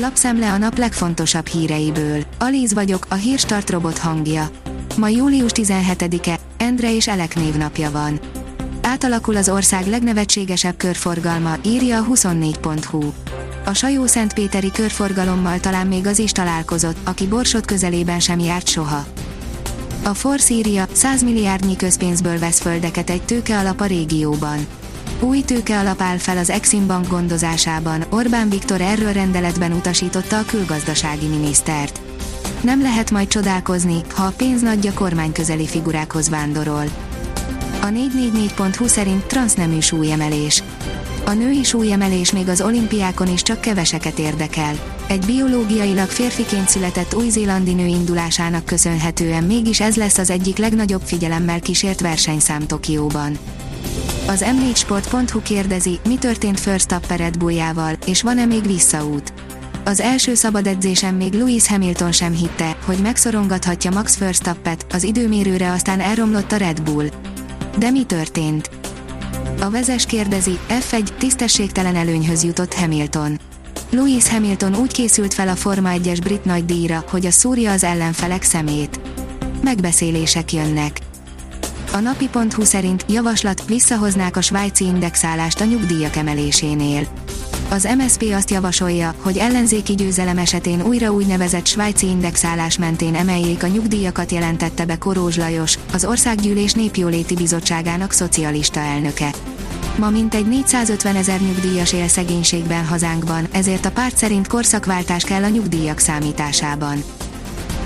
Lapszemle a nap legfontosabb híreiből. Alíz vagyok, a hírstart robot hangja. Ma július 17-e, Endre és Elek névnapja van. Átalakul az ország legnevetségesebb körforgalma, írja a 24.hu. A Sajó Szentpéteri körforgalommal talán még az is találkozott, aki Borsod közelében sem járt soha. A Force írja, 100 milliárdnyi közpénzből vesz földeket egy tőkealap a régióban. Új tőkealap áll fel az Exim Bank gondozásában, Orbán Viktor erről rendeletben utasította a külgazdasági minisztert. Nem lehet majd csodálkozni, ha a pénz nagyja kormányközeli figurákhoz vándorol. A 444.hu szerint transznemű súlyemelés. A női súlyemelés még az olimpiákon is csak keveseket érdekel. Egy biológiailag férfiként született új-zélandi nő indulásának köszönhetően mégis ez lesz az egyik legnagyobb figyelemmel kísért versenyszám Tokióban. Az m4sport.hu kérdezi, mi történt First Red Bulljával, és van-e még visszaút. Az első szabad edzésen még Lewis Hamilton sem hitte, hogy megszorongathatja Max Verstappet, az időmérőre aztán elromlott a Red Bull. De mi történt? A vezes kérdezi, F1 tisztességtelen előnyhöz jutott Hamilton. Lewis Hamilton úgy készült fel a Forma 1-es brit nagydíjra, hogy a szúrja az ellenfelek szemét. Megbeszélések jönnek. A napi.hu szerint javaslat visszahoznák a svájci indexálást a nyugdíjak emelésénél. Az MSP azt javasolja, hogy ellenzéki győzelem esetén újra úgynevezett svájci indexálás mentén emeljék a nyugdíjakat jelentette be Korózs Lajos, az Országgyűlés Népjóléti Bizottságának szocialista elnöke. Ma mintegy 450 ezer nyugdíjas él szegénységben hazánkban, ezért a párt szerint korszakváltás kell a nyugdíjak számításában.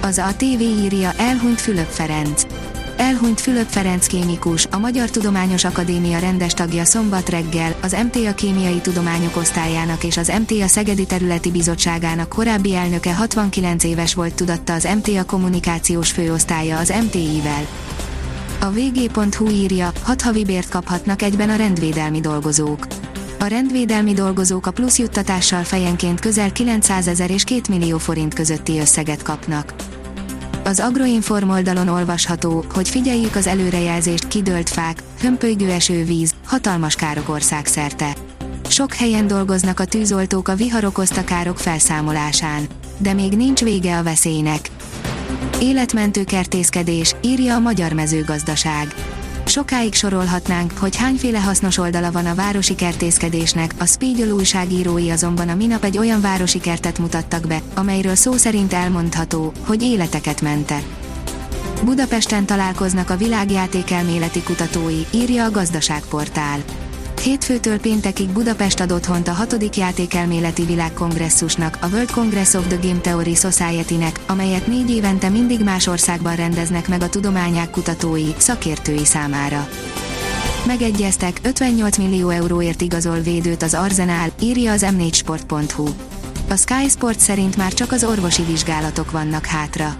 Az a TV írja elhunyt Fülöp Ferenc. Elhunyt Fülöp Ferenc kémikus, a Magyar Tudományos Akadémia rendes tagja szombat reggel, az MTA Kémiai Tudományok Osztályának és az MTA Szegedi Területi Bizottságának korábbi elnöke 69 éves volt tudatta az MTA Kommunikációs Főosztálya az MTI-vel. A vg.hu írja, hat havi bért kaphatnak egyben a rendvédelmi dolgozók. A rendvédelmi dolgozók a plusz juttatással fejenként közel 900 ezer és 2 millió forint közötti összeget kapnak. Az Agroinform oldalon olvasható, hogy figyeljük az előrejelzést kidőlt fák, hömpölygő esővíz, hatalmas károk országszerte. Sok helyen dolgoznak a tűzoltók a vihar okozta károk felszámolásán. De még nincs vége a veszélynek. Életmentő kertészkedés, írja a Magyar Mezőgazdaság. Sokáig sorolhatnánk, hogy hányféle hasznos oldala van a városi kertészkedésnek, a Spiegel újságírói azonban a minap egy olyan városi kertet mutattak be, amelyről szó szerint elmondható, hogy életeket mente. Budapesten találkoznak a világjátékelméleti kutatói, írja a gazdaságportál. Hétfőtől péntekig Budapest ad otthont a hatodik játékelméleti világkongresszusnak, a World Congress of the Game Theory Society-nek, amelyet négy évente mindig más országban rendeznek meg a tudományák kutatói, szakértői számára. Megegyeztek, 58 millió euróért igazol védőt az Arzenál, írja az m4sport.hu. A Sky Sport szerint már csak az orvosi vizsgálatok vannak hátra.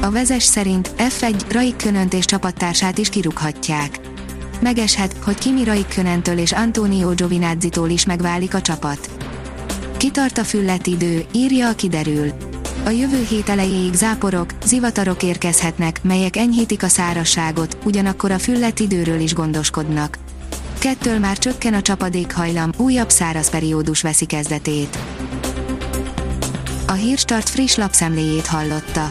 A vezes szerint F1 Raik Könönt és csapattársát is kirúghatják megeshet, hogy Kimi Raikkönentől és Antonio Giovinazzi-tól is megválik a csapat. Kitart a füllet idő, írja a kiderül. A jövő hét elejéig záporok, zivatarok érkezhetnek, melyek enyhítik a szárasságot, ugyanakkor a füllet időről is gondoskodnak. Kettől már csökken a csapadékhajlam, újabb száraz periódus veszi kezdetét. A Hírstart friss lapszemléjét hallotta.